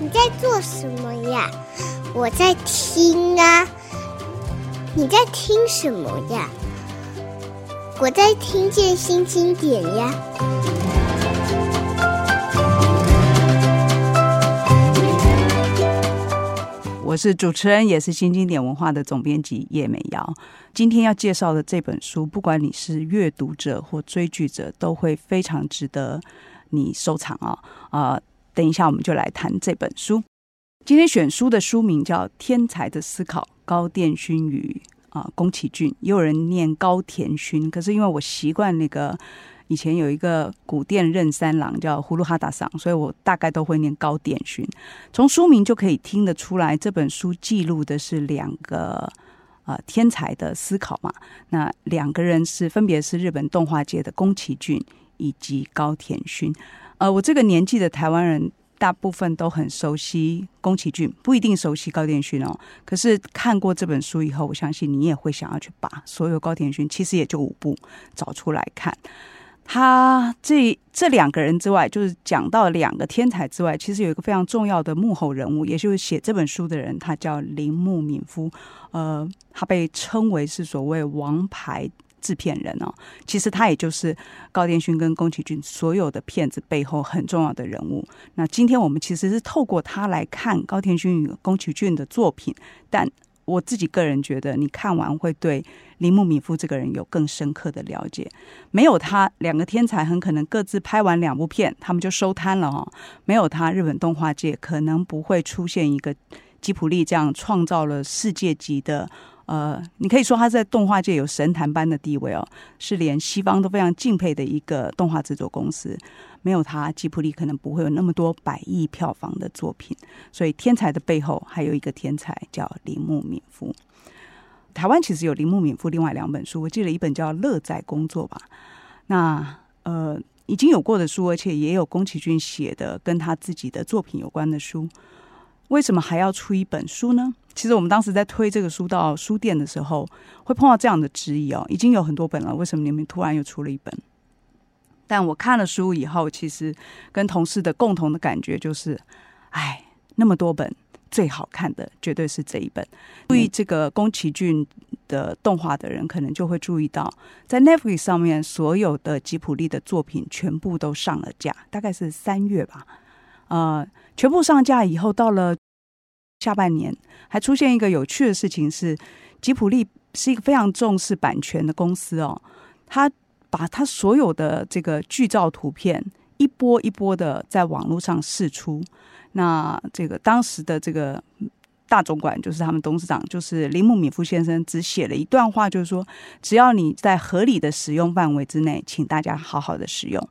你在做什么呀？我在听啊。你在听什么呀？我在听见新经典呀。我是主持人，也是新经典文化的总编辑叶美瑶。今天要介绍的这本书，不管你是阅读者或追剧者，都会非常值得你收藏啊、啊、呃，等一下我们就来谈这本书。今天选书的书名叫《天才的思考》，高畑勋与啊宫崎骏，也有人念高田勋，可是因为我习惯那个。以前有一个古殿任三郎叫葫芦哈达桑，所以我大概都会念高畑勋。从书名就可以听得出来，这本书记录的是两个呃天才的思考嘛。那两个人是分别是日本动画界的宫崎骏以及高田勋。呃，我这个年纪的台湾人大部分都很熟悉宫崎骏，不一定熟悉高田勋哦。可是看过这本书以后，我相信你也会想要去把所有高田勋，其实也就五部找出来看。他这这两个人之外，就是讲到两个天才之外，其实有一个非常重要的幕后人物，也就是写这本书的人，他叫铃木敏夫。呃，他被称为是所谓王牌制片人哦。其实他也就是高畑勋跟宫崎骏所有的片子背后很重要的人物。那今天我们其实是透过他来看高畑勋与宫崎骏的作品，但。我自己个人觉得，你看完会对铃木敏夫这个人有更深刻的了解。没有他，两个天才很可能各自拍完两部片，他们就收摊了哦。没有他，日本动画界可能不会出现一个吉普力这样创造了世界级的。呃，你可以说他在动画界有神坛般的地位哦，是连西方都非常敬佩的一个动画制作公司。没有他，吉卜力可能不会有那么多百亿票房的作品。所以，天才的背后还有一个天才叫铃木敏夫。台湾其实有铃木敏夫另外两本书，我记得一本叫《乐在工作》吧。那呃，已经有过的书，而且也有宫崎骏写的跟他自己的作品有关的书。为什么还要出一本书呢？其实我们当时在推这个书到书店的时候，会碰到这样的质疑哦，已经有很多本了，为什么你们突然又出了一本？但我看了书以后，其实跟同事的共同的感觉就是，哎，那么多本，最好看的绝对是这一本。注意这个宫崎骏的动画的人，可能就会注意到，在 Netflix 上面所有的吉卜力的作品全部都上了架，大概是三月吧，呃，全部上架以后，到了。下半年还出现一个有趣的事情是，吉普力是一个非常重视版权的公司哦，他把他所有的这个剧照图片一波一波的在网络上释出。那这个当时的这个大总管就是他们董事长，就是铃木敏夫先生，只写了一段话，就是说，只要你在合理的使用范围之内，请大家好好的使用。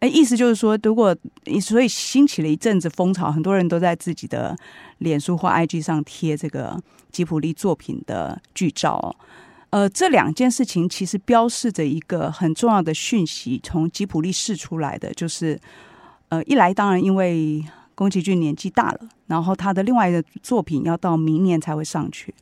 哎，意思就是说，如果所以兴起了一阵子风潮，很多人都在自己的脸书或 IG 上贴这个吉普力作品的剧照。呃，这两件事情其实标示着一个很重要的讯息，从吉普力释出来的，就是呃，一来当然因为宫崎骏年纪大了，然后他的另外一个作品要到明年才会上去，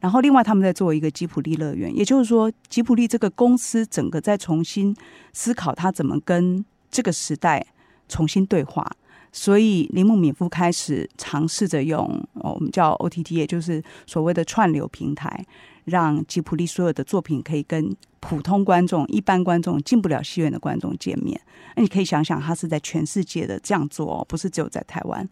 然后另外他们在做一个吉普力乐园，也就是说，吉普力这个公司整个在重新思考他怎么跟。这个时代重新对话，所以铃木敏夫开始尝试着用我们叫 OTT，也就是所谓的串流平台，让吉普力所有的作品可以跟普通观众、一般观众进不了戏院的观众见面。那你可以想想，他是在全世界的这样做哦，不是只有在台湾。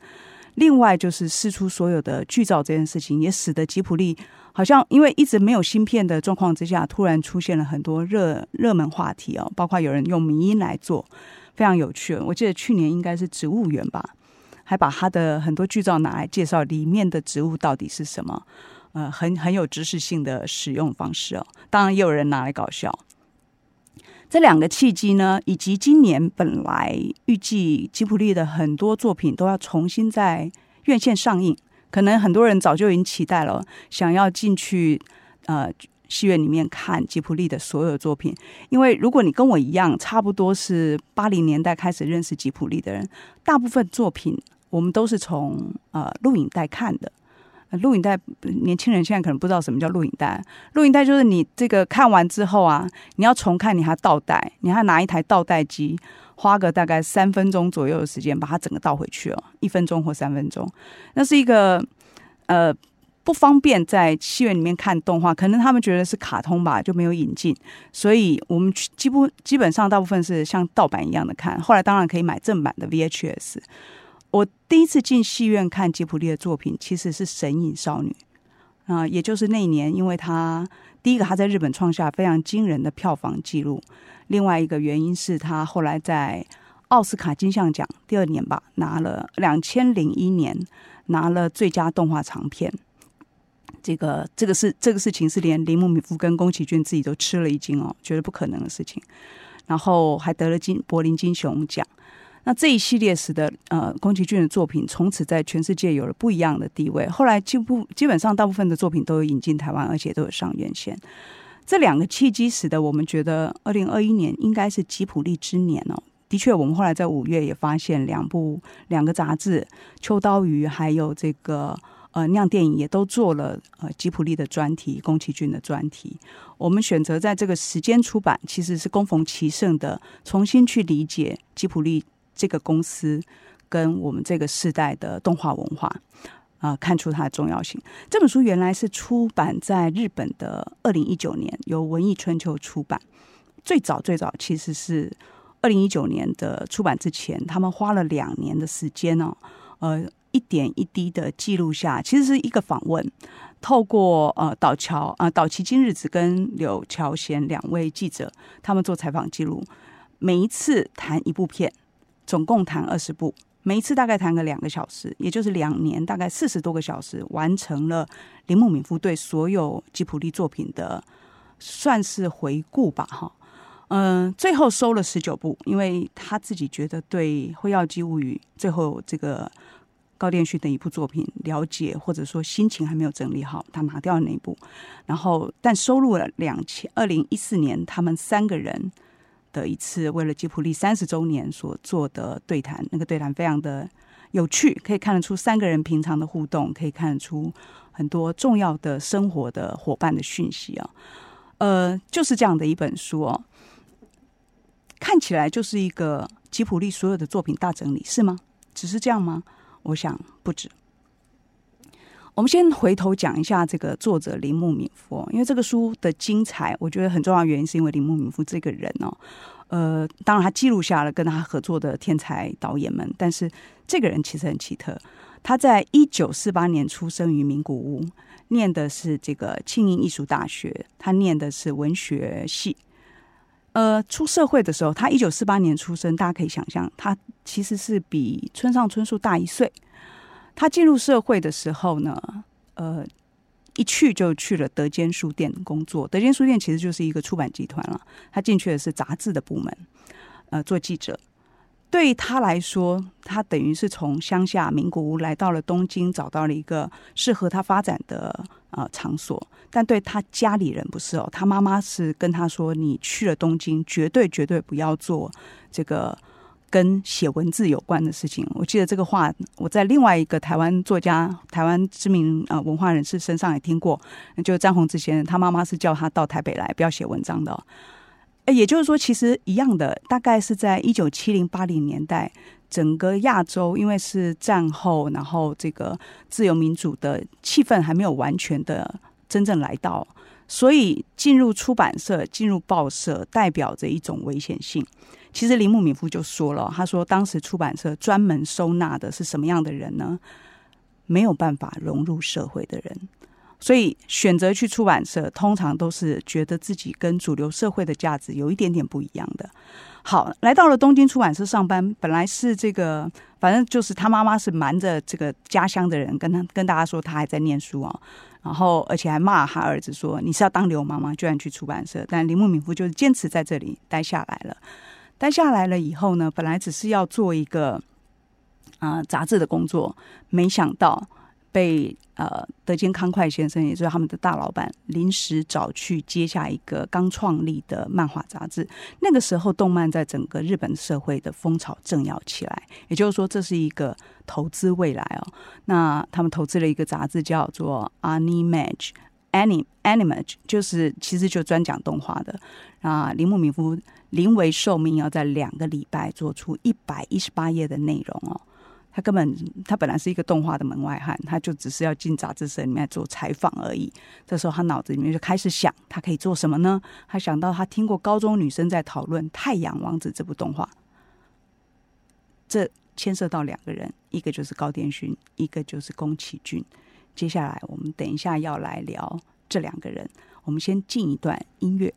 另外，就是释出所有的剧照这件事情，也使得吉普力好像因为一直没有新片的状况之下，突然出现了很多热热门话题哦，包括有人用迷音来做。非常有趣，我记得去年应该是植物园吧，还把他的很多剧照拿来介绍里面的植物到底是什么，呃，很很有知识性的使用方式哦。当然也有人拿来搞笑。这两个契机呢，以及今年本来预计吉普力的很多作品都要重新在院线上映，可能很多人早就已经期待了，想要进去呃。戏院里面看吉普力的所有作品，因为如果你跟我一样，差不多是八零年代开始认识吉普力的人，大部分作品我们都是从呃录影带看的。录影带，年轻人现在可能不知道什么叫录影带。录影带就是你这个看完之后啊，你要重看，你还倒带，你还拿一台倒带机，花个大概三分钟左右的时间把它整个倒回去哦，一分钟或三分钟。那是一个呃不方便在戏院里面看动画，可能他们觉得是卡通吧，就没有引进，所以我们基不基本上大部分是像盗版一样的看。后来当然可以买正版的 VHS。我第一次进戏院看吉卜力的作品，其实是《神隐少女》啊、也就是那一年，因为他第一个他在日本创下非常惊人的票房纪录。另外一个原因是他后来在奥斯卡金像奖第二年吧，拿了两千零一年拿了最佳动画长片。这个这个是这个事情是连铃木敏夫跟宫崎骏自己都吃了一惊哦，觉得不可能的事情。然后还得了金柏林金熊奖。那这一系列使得呃宫崎骏的作品从此在全世界有了不一样的地位。后来几乎基本上大部分的作品都有引进台湾，而且都有上院线。这两个契机使得我们觉得，二零二一年应该是吉普力之年哦。的确，我们后来在五月也发现两部两个杂志《秋刀鱼》还有这个呃酿电影也都做了呃吉普力的专题、宫崎骏的专题。我们选择在这个时间出版，其实是恭逢其盛的，重新去理解吉普力这个公司跟我们这个时代的动画文化。啊、看出它的重要性。这本书原来是出版在日本的二零一九年，由文艺春秋出版。最早最早其实是二零一九年的出版之前，他们花了两年的时间哦，呃，一点一滴的记录下，其实是一个访问，透过呃岛桥啊岛崎今日子跟柳桥贤两位记者，他们做采访记录，每一次谈一部片，总共谈二十部。每一次大概谈个两个小时，也就是两年，大概四十多个小时，完成了铃木敏夫对所有吉普力作品的算是回顾吧，哈，嗯，最后收了十九部，因为他自己觉得对《辉耀姬物语》最后这个高畑勋的一部作品了解，或者说心情还没有整理好，他拿掉了那一部，然后但收录了两千二零一四年他们三个人。的一次为了吉普力三十周年所做的对谈，那个对谈非常的有趣，可以看得出三个人平常的互动，可以看得出很多重要的生活的伙伴的讯息啊。呃，就是这样的一本书哦，看起来就是一个吉普力所有的作品大整理，是吗？只是这样吗？我想不止。我们先回头讲一下这个作者铃木敏夫，因为这个书的精彩，我觉得很重要的原因是因为铃木敏夫这个人哦，呃，当然他记录下了跟他合作的天才导演们，但是这个人其实很奇特，他在一九四八年出生于名古屋，念的是这个庆应艺术大学，他念的是文学系，呃，出社会的时候，他一九四八年出生，大家可以想象，他其实是比村上春树大一岁。他进入社会的时候呢，呃，一去就去了德间书店工作。德间书店其实就是一个出版集团了。他进去的是杂志的部门，呃，做记者。对他来说，他等于是从乡下名古屋来到了东京，找到了一个适合他发展的呃场所。但对他家里人不是哦，他妈妈是跟他说：“你去了东京，绝对绝对不要做这个。”跟写文字有关的事情，我记得这个话，我在另外一个台湾作家、台湾知名呃文化人士身上也听过，就是詹宏志先生，他妈妈是叫他到台北来，不要写文章的。也就是说，其实一样的，大概是在一九七零八零年代，整个亚洲因为是战后，然后这个自由民主的气氛还没有完全的真正来到，所以进入出版社、进入报社，代表着一种危险性。其实铃木敏夫就说了，他说当时出版社专门收纳的是什么样的人呢？没有办法融入社会的人，所以选择去出版社，通常都是觉得自己跟主流社会的价值有一点点不一样的。好，来到了东京出版社上班，本来是这个，反正就是他妈妈是瞒着这个家乡的人，跟他跟大家说他还在念书哦，然后而且还骂他儿子说，你是要当流氓吗？居然去出版社，但铃木敏夫就是坚持在这里待下来了。待下来了以后呢，本来只是要做一个啊、呃、杂志的工作，没想到被呃德间康快先生，也就是他们的大老板，临时找去接下一个刚创立的漫画杂志。那个时候，动漫在整个日本社会的风潮正要起来，也就是说，这是一个投资未来哦。那他们投资了一个杂志，叫做《Animage》Anim Animage，就是其实就专讲动画的啊。铃木敏夫临危受命要在两个礼拜做出一百一十八页的内容哦。他根本他本来是一个动画的门外汉，他就只是要进杂志社里面做采访而已。这时候他脑子里面就开始想，他可以做什么呢？他想到他听过高中女生在讨论《太阳王子》这部动画，这牵涉到两个人，一个就是高畑勋，一个就是宫崎骏。接下来我们等一下要来聊这两个人，我们先进一段音乐。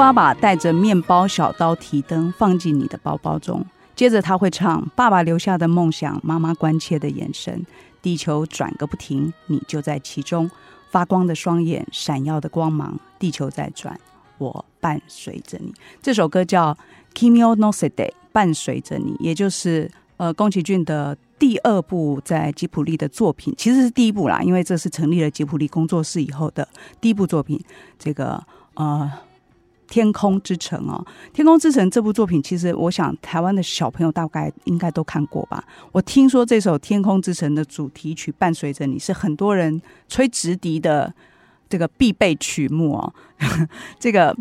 爸爸，带着面包、小刀、提灯，放进你的包包中。接着他会唱：“爸爸留下的梦想，妈妈关切的眼神，地球转个不停，你就在其中。发光的双眼，闪耀的光芒，地球在转，我伴随着你。”这首歌叫《Kimi o no Sede》，伴随着你，也就是呃宫崎骏的第二部在吉卜力的作品，其实是第一部啦，因为这是成立了吉卜力工作室以后的第一部作品。这个呃。天空之城哦，天空之城这部作品，其实我想台湾的小朋友大概应该都看过吧。我听说这首天空之城的主题曲伴随着你是很多人吹直笛的这个必备曲目哦。这个。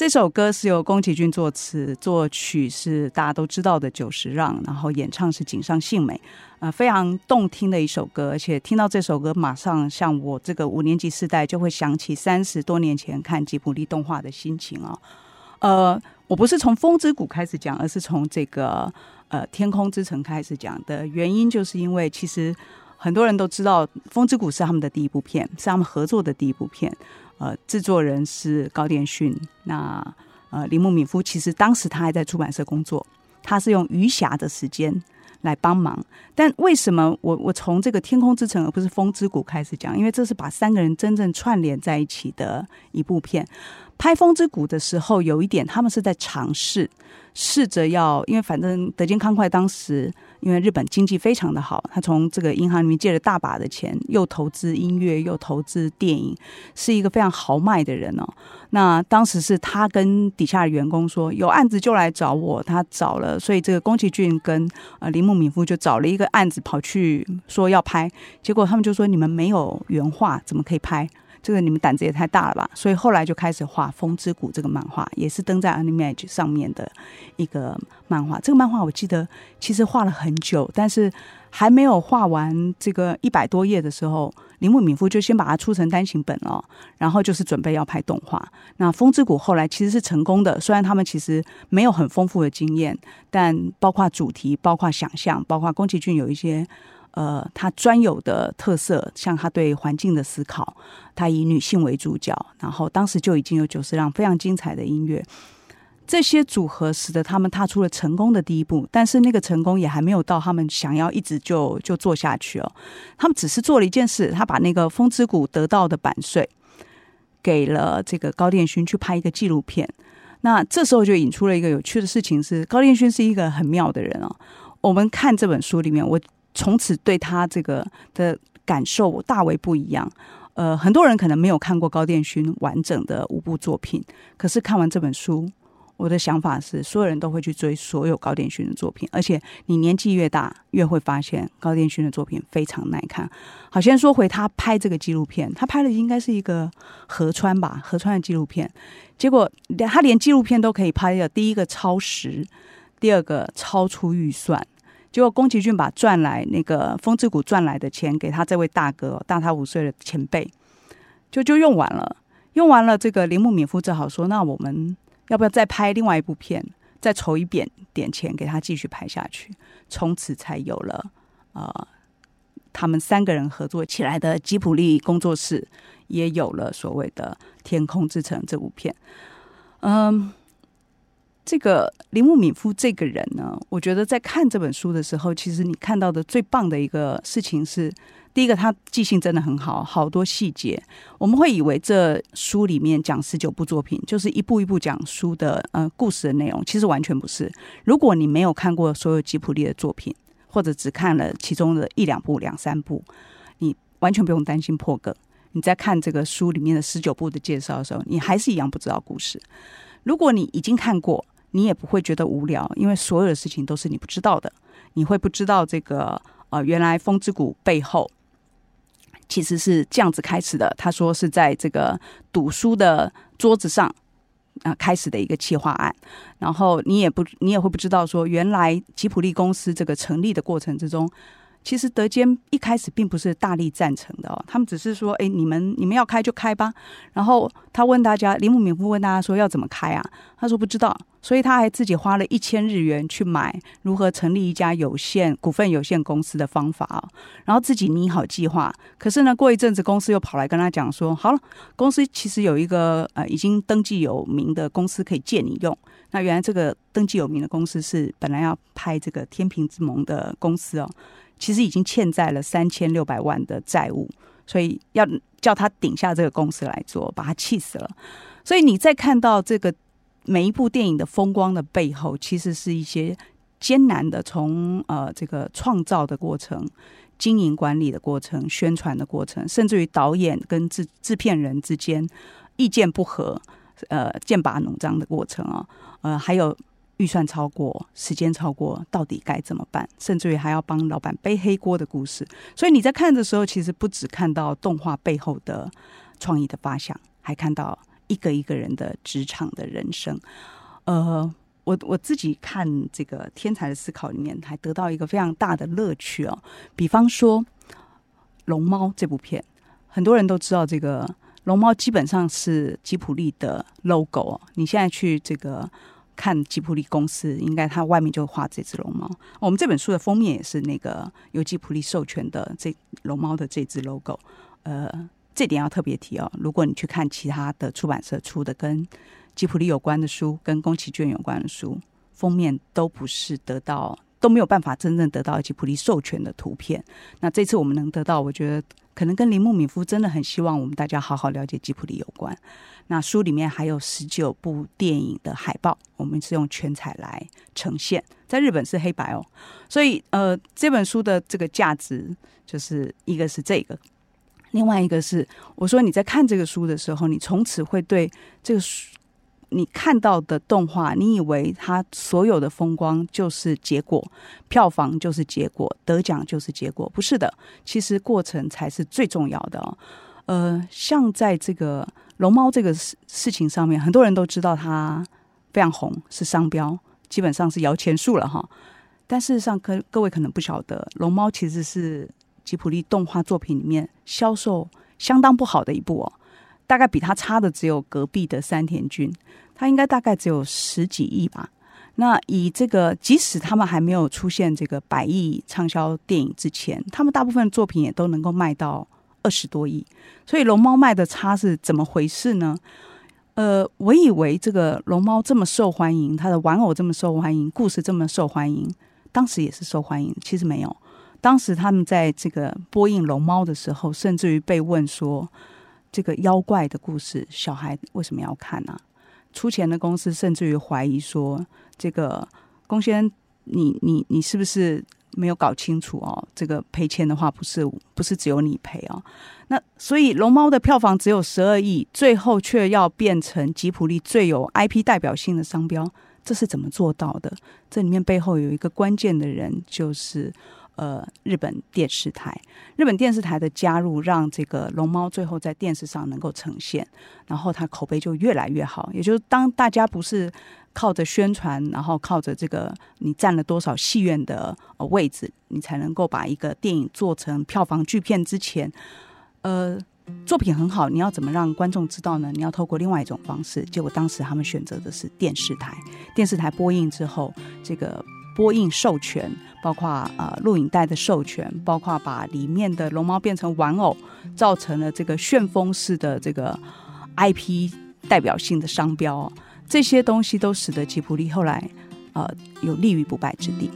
这首歌是由宫崎骏作词，作曲是大家都知道的久石让，然后演唱是井上幸美，呃，非常动听的一首歌。而且听到这首歌，马上像我这个五年级世代就会想起三十多年前看吉卜力动画的心情啊、哦。呃，我不是从《风之谷》开始讲，而是从这个呃《天空之城》开始讲的原因，就是因为其实很多人都知道《风之谷》是他们的第一部片，是他们合作的第一部片。呃，制作人是高畑勋。那呃，铃木敏夫其实当时他还在出版社工作，他是用余暇的时间来帮忙。但为什么我我从这个《天空之城》而不是《风之谷》开始讲？因为这是把三个人真正串联在一起的一部片。拍《风之谷》的时候，有一点他们是在尝试，试着要，因为反正德间康快当时。因为日本经济非常的好，他从这个银行里面借了大把的钱，又投资音乐，又投资电影，是一个非常豪迈的人哦。那当时是他跟底下的员工说，有案子就来找我，他找了，所以这个宫崎骏跟呃铃木敏夫就找了一个案子跑去说要拍，结果他们就说，你们没有原画，怎么可以拍？这个你们胆子也太大了吧！所以后来就开始画《风之谷》这个漫画，也是登在 Animage 上面的一个漫画。这个漫画我记得其实画了很久，但是还没有画完这个一百多页的时候，铃木敏夫就先把它出成单行本了，然后就是准备要拍动画。那《风之谷》后来其实是成功的，虽然他们其实没有很丰富的经验，但包括主题、包括想象、包括宫崎骏有一些。呃，他专有的特色，像他对环境的思考，他以女性为主角，然后当时就已经有九十辆非常精彩的音乐，这些组合使得他们踏出了成功的第一步。但是那个成功也还没有到他们想要一直就就做下去哦。他们只是做了一件事，他把那个《风之谷》得到的版税给了这个高电勋去拍一个纪录片。那这时候就引出了一个有趣的事情是，高电勋是一个很妙的人哦。我们看这本书里面，我。从此对他这个的感受大为不一样。呃，很多人可能没有看过高殿勋完整的五部作品，可是看完这本书，我的想法是，所有人都会去追所有高殿勋的作品。而且你年纪越大，越会发现高殿勋的作品非常耐看。好，先说回他拍这个纪录片，他拍的应该是一个河川吧，河川的纪录片。结果他连纪录片都可以拍的，第一个超时，第二个超出预算。结果宫崎骏把赚来那个风之谷赚来的钱给他这位大哥，大他五岁的前辈，就就用完了。用完了，这个铃木敏夫只好说：“那我们要不要再拍另外一部片，再筹一点点钱给他继续拍下去？”从此才有了呃，他们三个人合作起来的吉卜力工作室，也有了所谓的《天空之城》这部片。嗯，这个铃木敏夫这个人呢，我觉得在看这本书的时候，其实你看到的最棒的一个事情是。第一个，他记性真的很好，好多细节。我们会以为这书里面讲十九部作品，就是一步一步讲书的呃故事的内容，其实完全不是。如果你没有看过所有吉普力的作品，或者只看了其中的一两部、两三部，你完全不用担心破梗。你在看这个书里面的十九部的介绍的时候，你还是一样不知道故事。如果你已经看过，你也不会觉得无聊，因为所有的事情都是你不知道的。你会不知道这个呃，原来风之谷背后。其实是这样子开始的。他说是在这个赌书的桌子上啊开始的一个企划案，然后你也不你也会不知道说，原来吉普力公司这个成立的过程之中。其实德间一开始并不是大力赞成的哦，他们只是说：“哎，你们你们要开就开吧。”然后他问大家，铃木敏夫问大家说：“要怎么开啊？”他说：“不知道。”所以他还自己花了一千日元去买如何成立一家有限股份有限公司的方法哦，然后自己拟好计划。可是呢，过一阵子公司又跑来跟他讲说：“好了，公司其实有一个呃已经登记有名的公司可以借你用。那原来这个登记有名的公司是本来要拍这个《天平之盟》的公司哦。”其实已经欠债了三千六百万的债务，所以要叫他顶下这个公司来做，把他气死了。所以你在看到这个每一部电影的风光的背后，其实是一些艰难的，从呃这个创造的过程、经营管理的过程、宣传的过程，甚至于导演跟制制片人之间意见不合，呃剑拔弩张的过程啊，呃还有。预算超过，时间超过，到底该怎么办？甚至于还要帮老板背黑锅的故事。所以你在看的时候，其实不只看到动画背后的创意的发想，还看到一个一个人的职场的人生。呃，我我自己看这个《天才的思考》里面，还得到一个非常大的乐趣哦。比方说《龙猫》这部片，很多人都知道这个龙猫基本上是吉卜力的 logo 哦。你现在去这个。看吉普力公司，应该它外面就画这只龙猫。我们这本书的封面也是那个由吉普力授权的这龙猫的这只 logo。呃，这点要特别提哦。如果你去看其他的出版社出的跟吉普力有关的书，跟宫崎骏有关的书，封面都不是得到，都没有办法真正得到吉普力授权的图片。那这次我们能得到，我觉得可能跟铃木敏夫真的很希望我们大家好好了解吉普力有关。那书里面还有十九部电影的海报，我们是用全彩来呈现，在日本是黑白哦，所以呃，这本书的这个价值就是一个是这个，另外一个是我说你在看这个书的时候，你从此会对这个书你看到的动画，你以为它所有的风光就是结果，票房就是结果，得奖就是结果，不是的，其实过程才是最重要的哦。呃，像在这个。龙猫这个事事情上面，很多人都知道它非常红，是商标，基本上是摇钱树了哈。但事实上，各各位可能不晓得，龙猫其实是吉卜力动画作品里面销售相当不好的一部哦。大概比它差的只有隔壁的山田君，他应该大概只有十几亿吧。那以这个，即使他们还没有出现这个百亿畅销电影之前，他们大部分作品也都能够卖到。二十多亿，所以龙猫卖的差是怎么回事呢？呃，我以为这个龙猫这么受欢迎，它的玩偶这么受欢迎，故事这么受欢迎，当时也是受欢迎。其实没有，当时他们在这个播映龙猫的时候，甚至于被问说，这个妖怪的故事，小孩为什么要看呢？出钱的公司甚至于怀疑说，这个宫先生，你你你是不是？没有搞清楚哦，这个赔钱的话不是不是只有你赔哦。那所以龙猫的票房只有十二亿，最后却要变成吉普力最有 IP 代表性的商标，这是怎么做到的？这里面背后有一个关键的人，就是呃日本电视台。日本电视台的加入，让这个龙猫最后在电视上能够呈现，然后它口碑就越来越好。也就是当大家不是靠着宣传，然后靠着这个你占了多少戏院的位置，你才能够把一个电影做成票房巨片之前，呃。作品很好，你要怎么让观众知道呢？你要透过另外一种方式。结果当时他们选择的是电视台，电视台播映之后，这个播映授权，包括呃录影带的授权，包括把里面的龙猫变成玩偶，造成了这个旋风式的这个 IP 代表性的商标，这些东西都使得吉卜力后来呃有立于不败之地。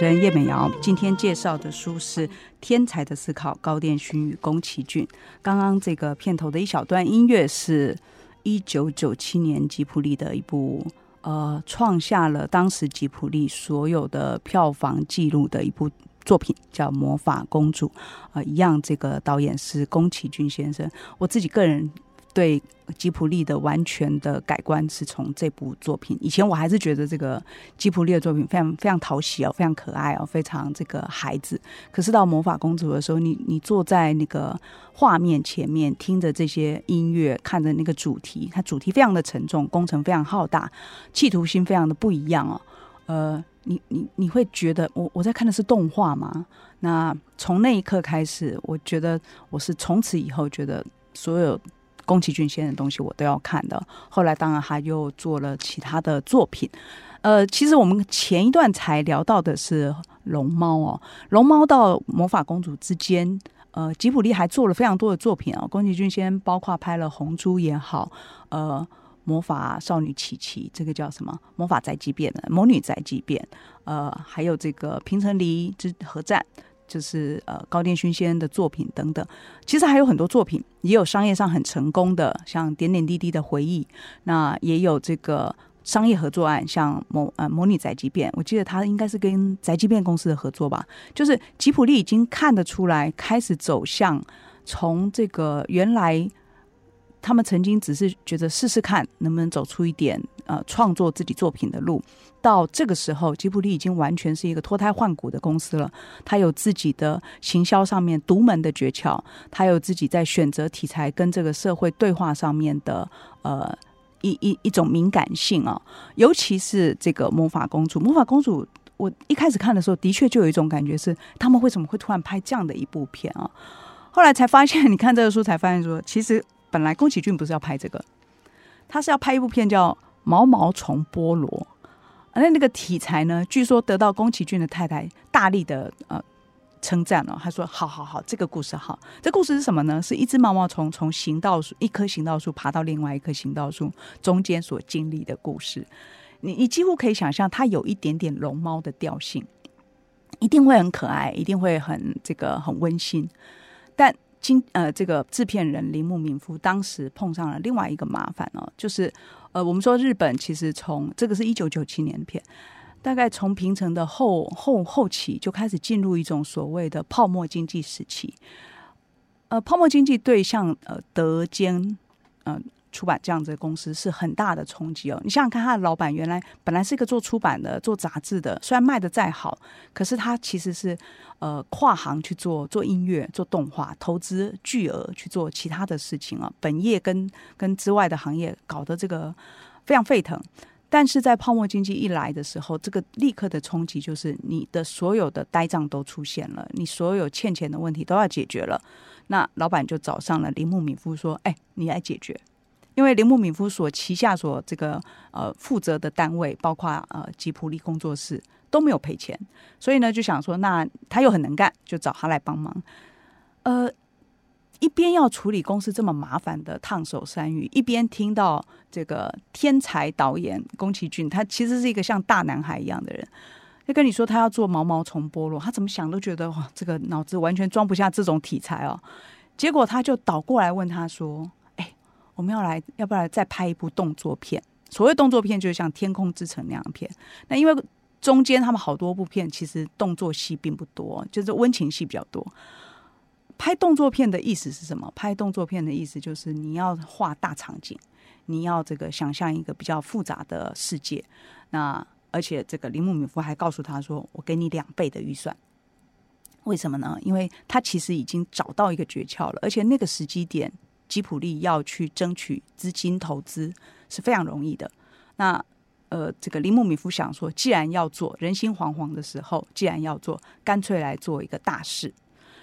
人叶美瑶，今天介绍的书是《天才的思考》，高电勋与宫崎骏。刚刚这个片头的一小段音乐是一九九七年吉卜力的一部呃，创下了当时吉卜力所有的票房纪录的一部作品，叫《魔法公主》。呃，一样，这个导演是宫崎骏先生。我自己个人。对吉普力的完全的改观是从这部作品。以前我还是觉得这个吉普力的作品非常非常讨喜哦，非常可爱哦，非常这个孩子。可是到魔法公主的时候，你你坐在那个画面前面，听着这些音乐，看着那个主题，它主题非常的沉重，工程非常浩大，企图心非常的不一样哦。呃，你你你会觉得我我在看的是动画吗？那从那一刻开始，我觉得我是从此以后觉得所有。宫崎骏先生的东西我都要看的。后来当然他又做了其他的作品。呃，其实我们前一段才聊到的是龙猫哦，龙猫到魔法公主之间，呃，吉卜力还做了非常多的作品哦。宫崎骏先包括拍了红猪也好，呃，魔法少女琪琪这个叫什么？魔法宅急便的魔女宅急便，呃，还有这个平成狸之合战。就是呃高电勋先生的作品等等，其实还有很多作品，也有商业上很成功的，像《点点滴滴的回忆》，那也有这个商业合作案，像模呃模拟宅急便，我记得他应该是跟宅急便公司的合作吧。就是吉普力已经看得出来，开始走向从这个原来。他们曾经只是觉得试试看能不能走出一点呃创作自己作品的路，到这个时候，吉卜力已经完全是一个脱胎换骨的公司了。他有自己的行销上面独门的诀窍，他有自己在选择题材跟这个社会对话上面的呃一一一种敏感性啊。尤其是这个魔法公主，魔法公主，我一开始看的时候，的确就有一种感觉是，他们为什么会突然拍这样的一部片啊？后来才发现，你看这个书才发现说，其实。本来宫崎骏不是要拍这个，他是要拍一部片叫《毛毛虫菠萝》，而那个题材呢，据说得到宫崎骏的太太大力的呃称赞了。他说：“好好好，这个故事好。这故事是什么呢？是一只毛毛虫从行道树一棵行道树爬到另外一棵行道树中间所经历的故事。你你几乎可以想象，它有一点点龙猫的调性，一定会很可爱，一定会很这个很温馨，但。”今呃，这个制片人铃木敏夫当时碰上了另外一个麻烦哦，就是呃，我们说日本其实从这个是一九九七年片，大概从平成的后后后期就开始进入一种所谓的泡沫经济时期，呃，泡沫经济对象呃德间嗯。呃出版这样子的公司是很大的冲击哦。你想想看，他的老板原来本来是一个做出版的、做杂志的，虽然卖得再好，可是他其实是呃跨行去做做音乐、做动画，投资巨额去做其他的事情啊。本业跟跟之外的行业搞得这个非常沸腾。但是在泡沫经济一来的时候，这个立刻的冲击就是你的所有的呆账都出现了，你所有欠钱的问题都要解决了。那老板就找上了铃木敏夫说：“哎，你来解决。”因为铃木敏夫所旗下所这个呃负责的单位，包括呃吉普力工作室都没有赔钱，所以呢就想说，那他又很能干，就找他来帮忙。呃，一边要处理公司这么麻烦的烫手山芋，一边听到这个天才导演宫崎骏，他其实是一个像大男孩一样的人，就跟你说他要做毛毛虫菠萝，他怎么想都觉得哇，这个脑子完全装不下这种题材哦。结果他就倒过来问他说：“，我们要来，要不要再拍一部动作片？所谓动作片，就是像《天空之城》那样片。那因为中间他们好多部片，其实动作戏并不多，就是温情戏比较多。拍动作片的意思是什么？拍动作片的意思就是你要画大场景，你要这个想象一个比较复杂的世界。那而且这个铃木敏夫还告诉他说：‘我给你两倍的预算。’为什么呢？因为他其实已经找到一个诀窍了，而且那个时机点，吉普力要去争取资金投资是非常容易的。那呃，这个铃木敏夫想说，既然要做，人心惶惶的时候，既然要做，干脆来做一个大事。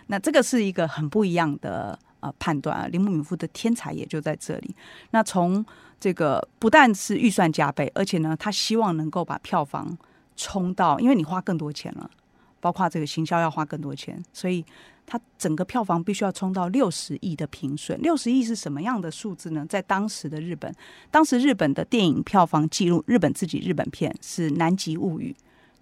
那这个是一个很不一样的呃判断啊。铃木敏夫的天才也就在这里。那从这个不但是预算加倍，而且呢，他希望能够把票房冲到，因为你花更多钱了。包括这个行销要花更多钱，所以它整个票房必须要冲到六十亿的平损。六十亿是什么样的数字呢？在当时的日本，当时日本的电影票房记录，日本自己日本片是《南极物语》，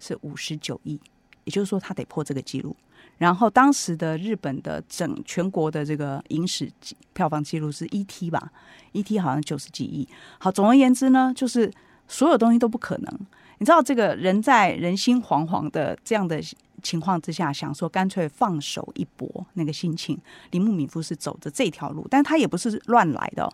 是五十九亿，也就是说它得破这个记录。然后当时的日本的整全国的这个影史票房记录是 E.T. 吧，E.T. 好像九十几亿。好，总而言之呢，就是所有东西都不可能。你知道这个人在人心惶惶的这样的。情况之下，想说干脆放手一搏，那个心情，铃木敏夫是走着这条路，但他也不是乱来的，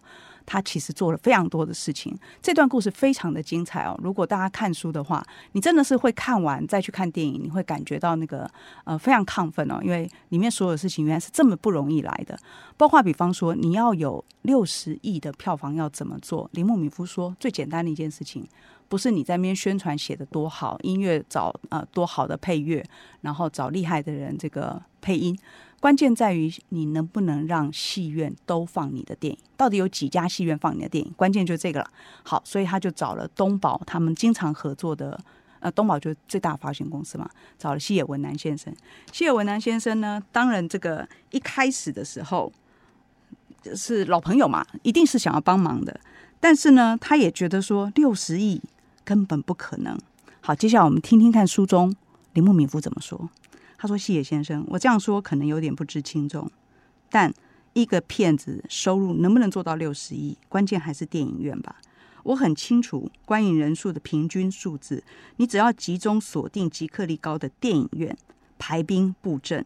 他其实做了非常多的事情。这段故事非常的精彩哦。如果大家看书的话，你真的是会看完再去看电影，你会感觉到那个呃非常亢奋哦，因为里面所有的事情原来是这么不容易来的。包括比方说，你要有六十亿的票房要怎么做？铃木敏夫说，最简单的一件事情。不是你在那边宣传写得多好，音乐找呃多好的配乐，然后找厉害的人这个配音，关键在于你能不能让戏院都放你的电影。到底有几家戏院放你的电影？关键就这个了。好，所以他就找了东宝，他们经常合作的，呃，东宝就是最大发行公司嘛，找了西野文男先生。西野文男先生呢，当然这个一开始的时候是老朋友嘛，一定是想要帮忙的，但是呢，他也觉得说六十亿。根本不可能。好，接下来我们听听看书中铃木敏夫怎么说。他说：“西野先生，我这样说可能有点不知轻重，但一个片子收入能不能做到六十亿，关键还是电影院吧。我很清楚观影人数的平均数字，你只要集中锁定即刻力高的电影院，排兵布阵，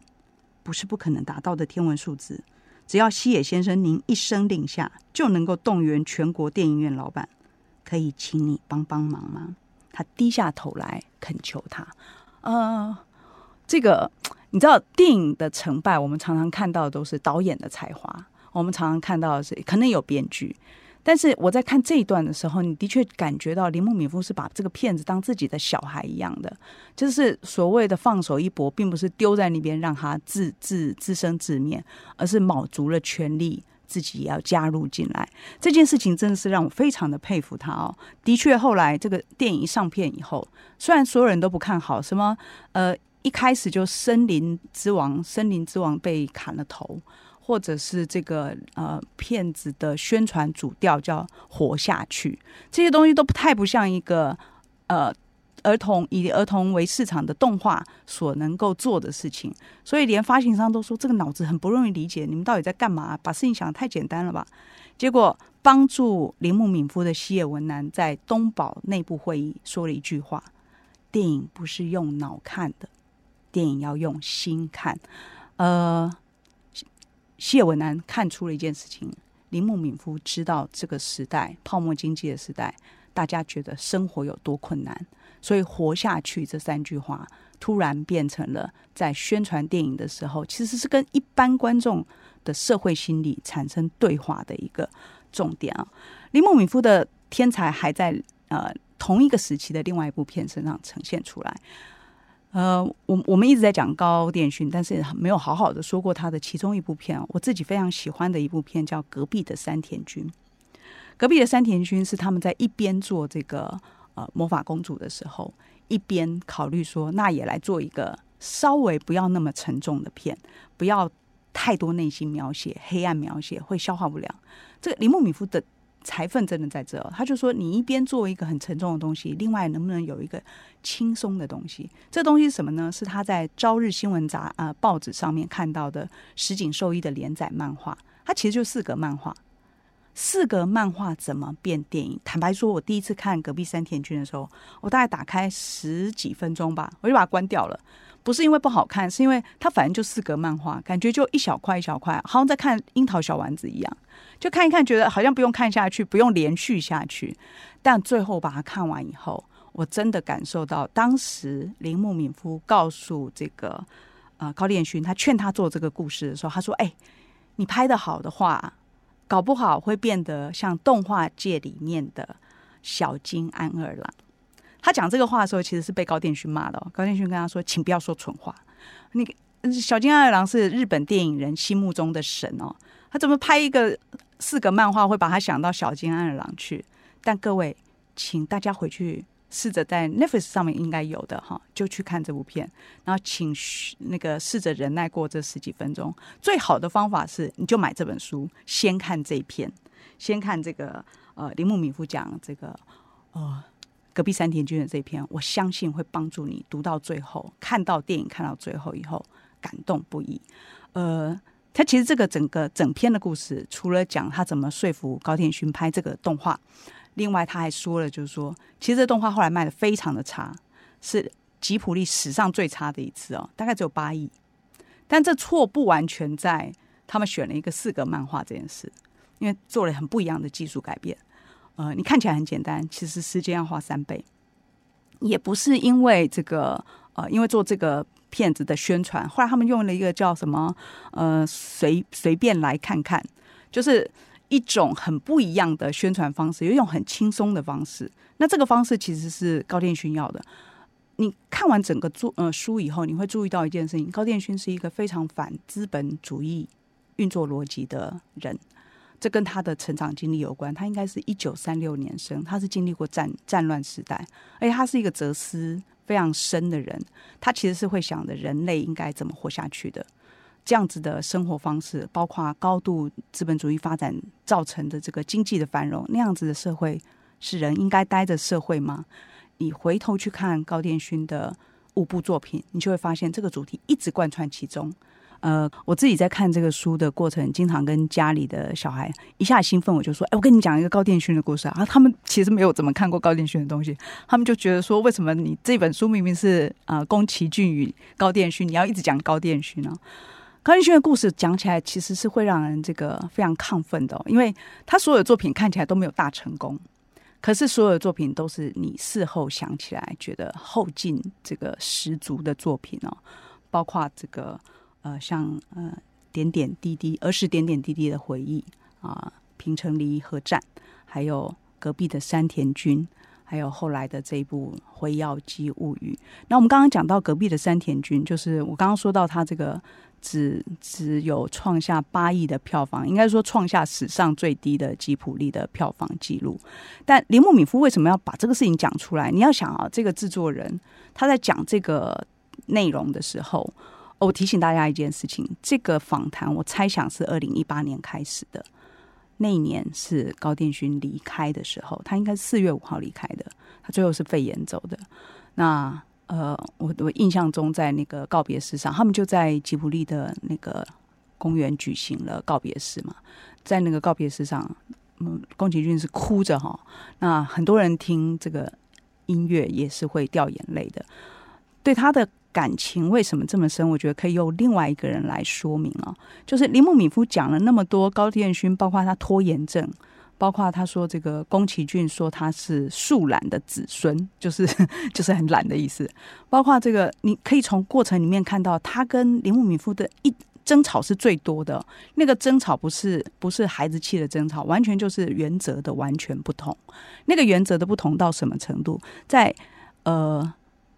不是不可能达到的天文数字。只要西野先生您一声令下，就能够动员全国电影院老板。”可以请你帮帮忙吗？他低下头来恳求他。呃，这个你知道，电影的成败，我们常常看到的都是导演的才华，我们常常看到的是可能有编剧。但是我在看这一段的时候，你的确感觉到铃木敏夫是把这个片子当自己的小孩一样的，就是所谓的放手一搏，并不是丢在那边让他自自自生自灭，而是卯足了全力。自己也要加入进来，这件事情真的是让我非常的佩服他哦。的确，后来这个电影一上片以后，虽然所有人都不看好，什么呃一开始就森林之王，森林之王被砍了头，或者是这个呃骗子的宣传主调叫活下去，这些东西都不太不像一个呃。儿童以儿童为市场的动画所能够做的事情，所以连发行商都说这个脑子很不容易理解，你们到底在干嘛？把事情想得太简单了吧？结果帮助铃木敏夫的西野文男在东宝内部会议说了一句话：电影不是用脑看的，电影要用心看。呃，谢文南看出了一件事情：铃木敏夫知道这个时代泡沫经济的时代，大家觉得生活有多困难。所以活下去这三句话突然变成了在宣传电影的时候，其实是跟一般观众的社会心理产生对话的一个重点啊。铃木敏夫的天才还在呃同一个时期的另外一部片身上呈现出来。呃，我我们一直在讲高电讯，但是没有好好的说过他的其中一部片，我自己非常喜欢的一部片叫《隔壁的山田君》。隔壁的山田君是他们在一边做这个。呃，魔法公主的时候，一边考虑说，那也来做一个稍微不要那么沉重的片，不要太多内心描写、黑暗描写，会消化不良。这个铃木敏夫的财分真的在这，他就说：你一边做一个很沉重的东西，另外能不能有一个轻松的东西？这东西是什么呢？是他在《朝日新闻杂》呃报纸上面看到的石井寿一的连载漫画，它其实就四格漫画。四格漫画怎么变电影？坦白说，我第一次看《隔壁山田君》的时候，我大概打开十几分钟吧，我就把它关掉了。不是因为不好看，是因为它反正就四格漫画，感觉就一小块一小块，好像在看樱桃小丸子一样，就看一看，觉得好像不用看下去，不用连续下去。但最后把它看完以后，我真的感受到，当时铃木敏夫告诉这个呃高畑勋，他劝他做这个故事的时候，他说：“哎，你拍得好的话，搞不好会变得像动画界里面的小金安二郎。”他讲这个话的时候，其实是被高电勋骂的哦。高电勋跟他说：“请不要说蠢话。那个小金安二郎是日本电影人心目中的神哦，他怎么拍一个四个漫画会把他想到小金安二郎去？但各位，请大家回去试着在 Netflix 上面应该有的哈，就去看这部片，然后请那个试着忍耐过这十几分钟。最好的方法是，你就买这本书，先看这一篇，先看这个呃铃木敏夫讲这个呃。”隔壁山田君的这篇，我相信会帮助你读到最后，看到电影看到最后以后感动不已。呃，他其实这个整个整篇的故事，除了讲他怎么说服高田勋拍这个动画，另外他还说了，就是说，其实这动画后来卖的非常的差，是吉卜力史上最差的一次哦，大概只有八亿。但这错不完全在他们选了一个四格漫画这件事，因为做了很不一样的技术改变。呃，你看起来很简单，其实时间要花三倍。也不是因为这个，呃，因为做这个片子的宣传，后来他们用了一个叫什么，呃，随随便来看看，就是一种很不一样的宣传方式，有一种很轻松的方式。那这个方式其实是高畑勋要的。你看完整个作呃书以后，你会注意到一件事情：高畑勋是一个非常反资本主义运作逻辑的人。这跟他的成长经历有关。他应该是一九三六年生，他是经历过战战乱时代，而且他是一个哲思非常深的人。他其实是会想着人类应该怎么活下去的，这样子的生活方式，包括高度资本主义发展造成的这个经济的繁荣，那样子的社会是人应该待的社会吗？你回头去看高畑勋的五部作品，你就会发现这个主题一直贯穿其中。呃，我自己在看这个书的过程，经常跟家里的小孩一下兴奋，我就说：“哎，我跟你讲一个高畑勋的故事啊！”他们其实没有怎么看过高畑勋的东西，他们就觉得说：“为什么你这本书明明是呃宫崎骏与高畑勋，你要一直讲高畑勋呢？”高畑勋的故事讲起来其实是会让人这个非常亢奋的哦，因为他所有的作品看起来都没有大成功，可是所有的作品都是你事后想起来觉得后劲这个十足的作品哦，包括这个。呃，像呃点点滴滴儿时点点滴滴的回忆啊，平城离合战，还有隔壁的山田君，还有后来的这一部《辉耀姬物语》。那我们刚刚讲到隔壁的山田君，就是我刚刚说到他这个只只有创下八亿的票房，应该说创下史上最低的吉卜力的票房记录。但铃木敏夫为什么要把这个事情讲出来？你要想啊，这个制作人他在讲这个内容的时候。我提醒大家一件事情，这个访谈我猜想是二零一八年开始的，那一年是高畑勋离开的时候，他应该是四月五号离开的，他最后是肺炎走的。那呃，我我印象中在那个告别式上，他们就在吉卜力的那个公园举行了告别式嘛，在那个告别式上，嗯，宫崎骏是哭着哈，那很多人听这个音乐也是会掉眼泪的，对他的。感情为什么这么深？我觉得可以用另外一个人来说明哦，就是铃木敏夫讲了那么多高畑勋，包括他拖延症，包括他说这个宫崎骏说他是树懒的子孙，就是 就是很懒的意思，包括这个你可以从过程里面看到他跟铃木敏夫的一争吵是最多的，那个争吵不是不是孩子气的争吵，完全就是原则的完全不同。那个原则的不同到什么程度？在呃。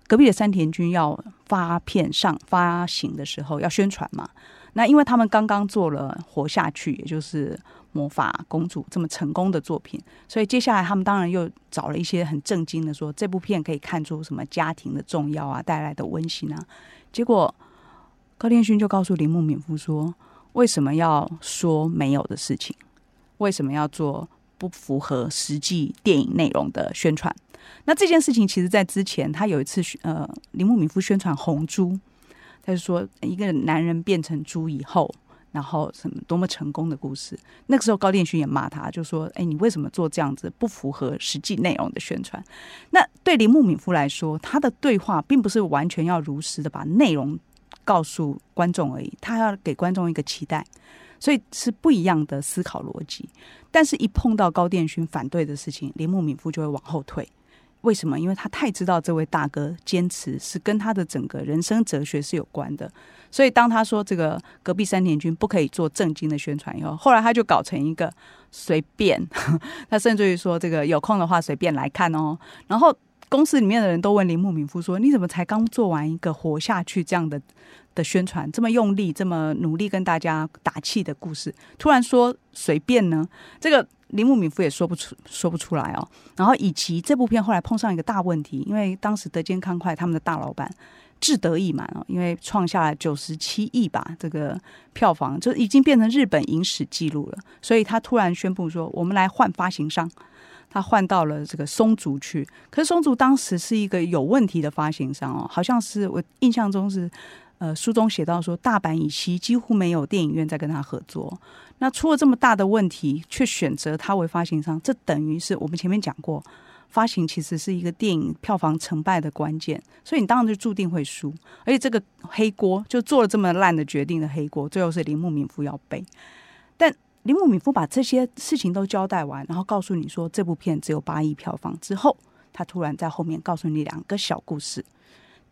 隔壁的山田君要发片上发行的时候要宣传嘛？那因为他们刚刚做了《活下去》，也就是《魔法公主》这么成功的作品，所以接下来他们当然又找了一些很正经的说，这部片可以看出什么家庭的重要啊，带来的温馨啊。结果高天勋就告诉铃木敏夫说：“为什么要说没有的事情？为什么要做不符合实际电影内容的宣传？那这件事情其实，在之前他有一次，呃，铃木敏夫宣传《红猪》，他就说一个男人变成猪以后。然后什么多么成功的故事？那个时候高畑勋也骂他，就说：“哎，你为什么做这样子不符合实际内容的宣传？”那对铃木敏夫来说，他的对话并不是完全要如实的把内容告诉观众而已，他要给观众一个期待，所以是不一样的思考逻辑。但是，一碰到高畑勋反对的事情，铃木敏夫就会往后退。为什么？因为他太知道这位大哥坚持是跟他的整个人生哲学是有关的。所以，当他说这个隔壁三田君不可以做正经的宣传以后，后来他就搞成一个随便，他甚至于说这个有空的话随便来看哦。然后公司里面的人都问铃木敏夫说：“你怎么才刚做完一个活下去这样的的宣传，这么用力，这么努力跟大家打气的故事，突然说随便呢？”这个铃木敏夫也说不出说不出来哦。然后以及这部片后来碰上一个大问题，因为当时德间康快他们的大老板。志得意满哦，因为创下了九十七亿吧，这个票房就已经变成日本影史记录了。所以他突然宣布说：“我们来换发行商。”他换到了这个松竹去。可是松竹当时是一个有问题的发行商哦，好像是我印象中是，呃，书中写到说大阪以西几乎没有电影院在跟他合作。那出了这么大的问题，却选择他为发行商，这等于是我们前面讲过。发行其实是一个电影票房成败的关键，所以你当然就注定会输。而且这个黑锅就做了这么烂的决定的黑锅，最后是铃木敏夫要背。但铃木敏夫把这些事情都交代完，然后告诉你说这部片只有八亿票房之后，他突然在后面告诉你两个小故事。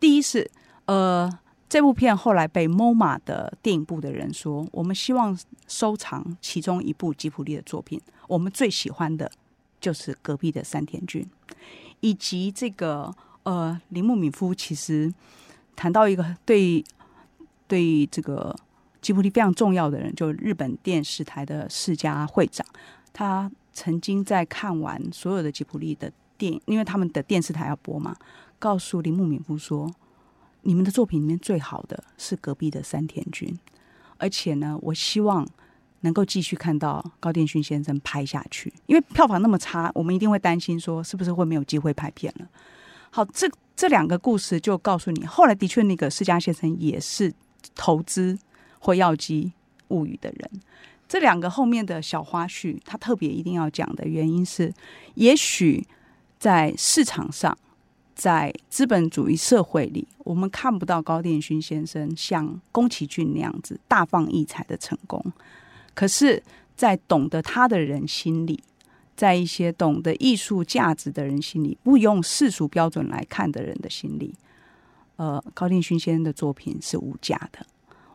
第一是，呃，这部片后来被 MoMA 的电影部的人说，我们希望收藏其中一部吉卜力的作品，我们最喜欢的。就是隔壁的山田君，以及这个呃铃木敏夫，其实谈到一个对对这个吉卜力非常重要的人，就是日本电视台的世家会长。他曾经在看完所有的吉卜力的电影，因为他们的电视台要播嘛，告诉铃木敏夫说：“你们的作品里面最好的是隔壁的山田君，而且呢，我希望。”能够继续看到高畑勋先生拍下去，因为票房那么差，我们一定会担心说是不是会没有机会拍片了。好，这这两个故事就告诉你，后来的确那个世家先生也是投资或药机物语的人。这两个后面的小花絮，他特别一定要讲的原因是，也许在市场上，在资本主义社会里，我们看不到高殿勋先生像宫崎骏那样子大放异彩的成功。可是，在懂得他的人心里，在一些懂得艺术价值的人心里，不用世俗标准来看的人的心里，呃，高畑勋先生的作品是无价的。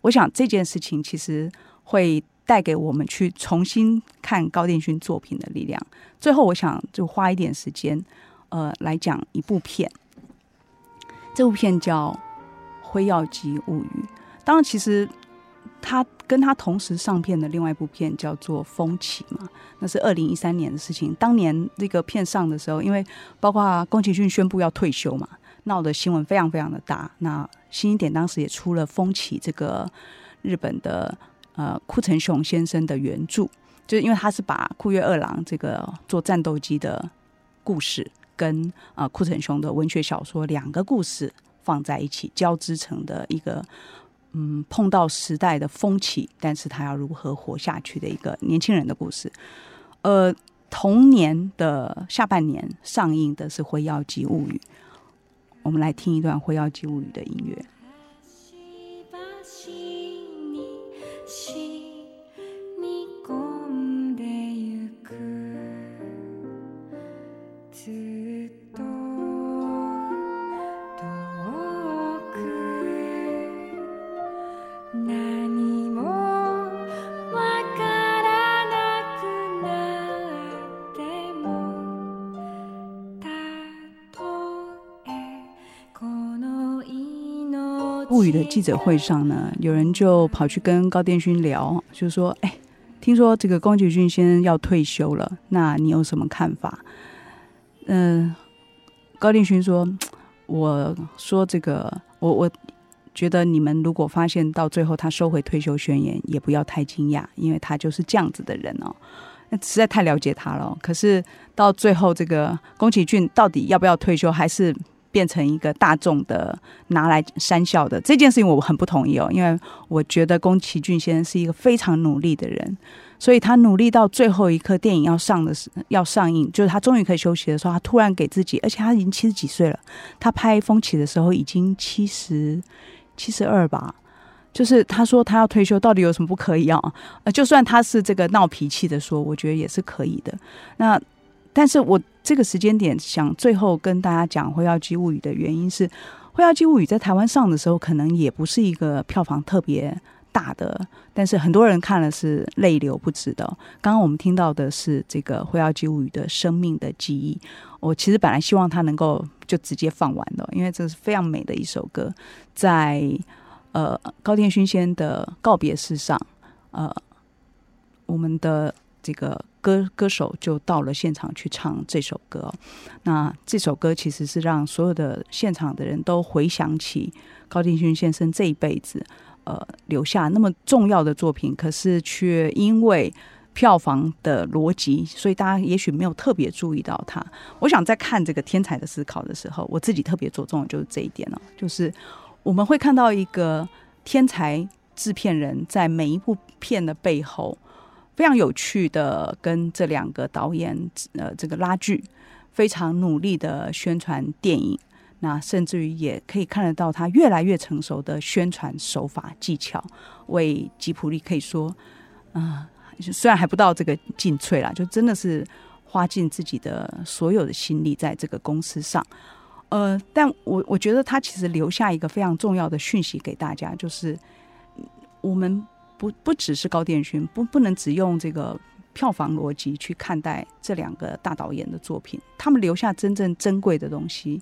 我想这件事情其实会带给我们去重新看高畑勋作品的力量。最后，我想就花一点时间，呃，来讲一部片。这部片叫《辉耀姬物语》。当然，其实。他跟他同时上片的另外一部片叫做《风起》嘛，那是二零一三年的事情。当年这个片上的时候，因为包括宫崎骏宣布要退休嘛，闹的新闻非常非常的大。那新一点当时也出了《风起》这个日本的呃库城雄先生的原著，就是因为他是把库越二郎这个做战斗机的故事跟呃堀田雄的文学小说两个故事放在一起交织成的一个。嗯，碰到时代的风起，但是他要如何活下去的一个年轻人的故事。呃，同年的下半年上映的是《辉耀姬物语》，我们来听一段《辉耀姬物语》的音乐。的记者会上呢，有人就跑去跟高殿勋聊，就说：“哎，听说这个宫崎骏先生要退休了，那你有什么看法？”嗯，高畑勋说：“我说这个，我我觉得你们如果发现到最后他收回退休宣言，也不要太惊讶，因为他就是这样子的人哦。那实在太了解他了。可是到最后，这个宫崎骏到底要不要退休，还是变成一个大众的拿来讪笑的这件事情，我很不同意哦。因为我觉得宫崎骏先生是一个非常努力的人。所以他努力到最后一刻，电影要上的时要上映，就是他终于可以休息的时候，他突然给自己，而且他已经七十几岁了。他拍《风起》的时候已经七十七十二吧，就是他说他要退休，到底有什么不可以啊？呃，就算他是这个闹脾气的说，我觉得也是可以的。那但是我这个时间点想最后跟大家讲《辉耀姬物语》的原因是，《辉耀姬物语》在台湾上的时候，可能也不是一个票房特别。大的，但是很多人看了是泪流不止的。刚刚我们听到的是这个《辉耀姬物语》的生命的记忆。我其实本来希望他能够就直接放完的，因为这是非常美的一首歌。在呃高天勋先的告别式上，呃，我们的这个歌歌手就到了现场去唱这首歌。那这首歌其实是让所有的现场的人都回想起高畑勋先生这一辈子。呃，留下那么重要的作品，可是却因为票房的逻辑，所以大家也许没有特别注意到他。我想在看这个《天才的思考》的时候，我自己特别着重的就是这一点了，就是我们会看到一个天才制片人在每一部片的背后，非常有趣的跟这两个导演呃这个拉锯，非常努力的宣传电影。那甚至于也可以看得到他越来越成熟的宣传手法技巧，为吉普力可以说，啊、呃，虽然还不到这个尽瘁啦，就真的是花尽自己的所有的心力在这个公司上，呃，但我我觉得他其实留下一个非常重要的讯息给大家，就是我们不不只是高电勋，不不能只用这个票房逻辑去看待这两个大导演的作品，他们留下真正珍贵的东西。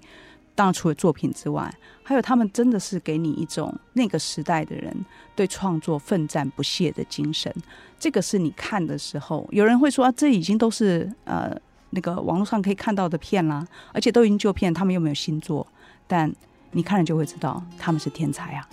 当然，除了作品之外，还有他们真的是给你一种那个时代的人对创作奋战不懈的精神。这个是你看的时候，有人会说啊，这已经都是呃那个网络上可以看到的片啦，而且都已经旧片，他们又没有新作。但你看了就会知道，他们是天才啊。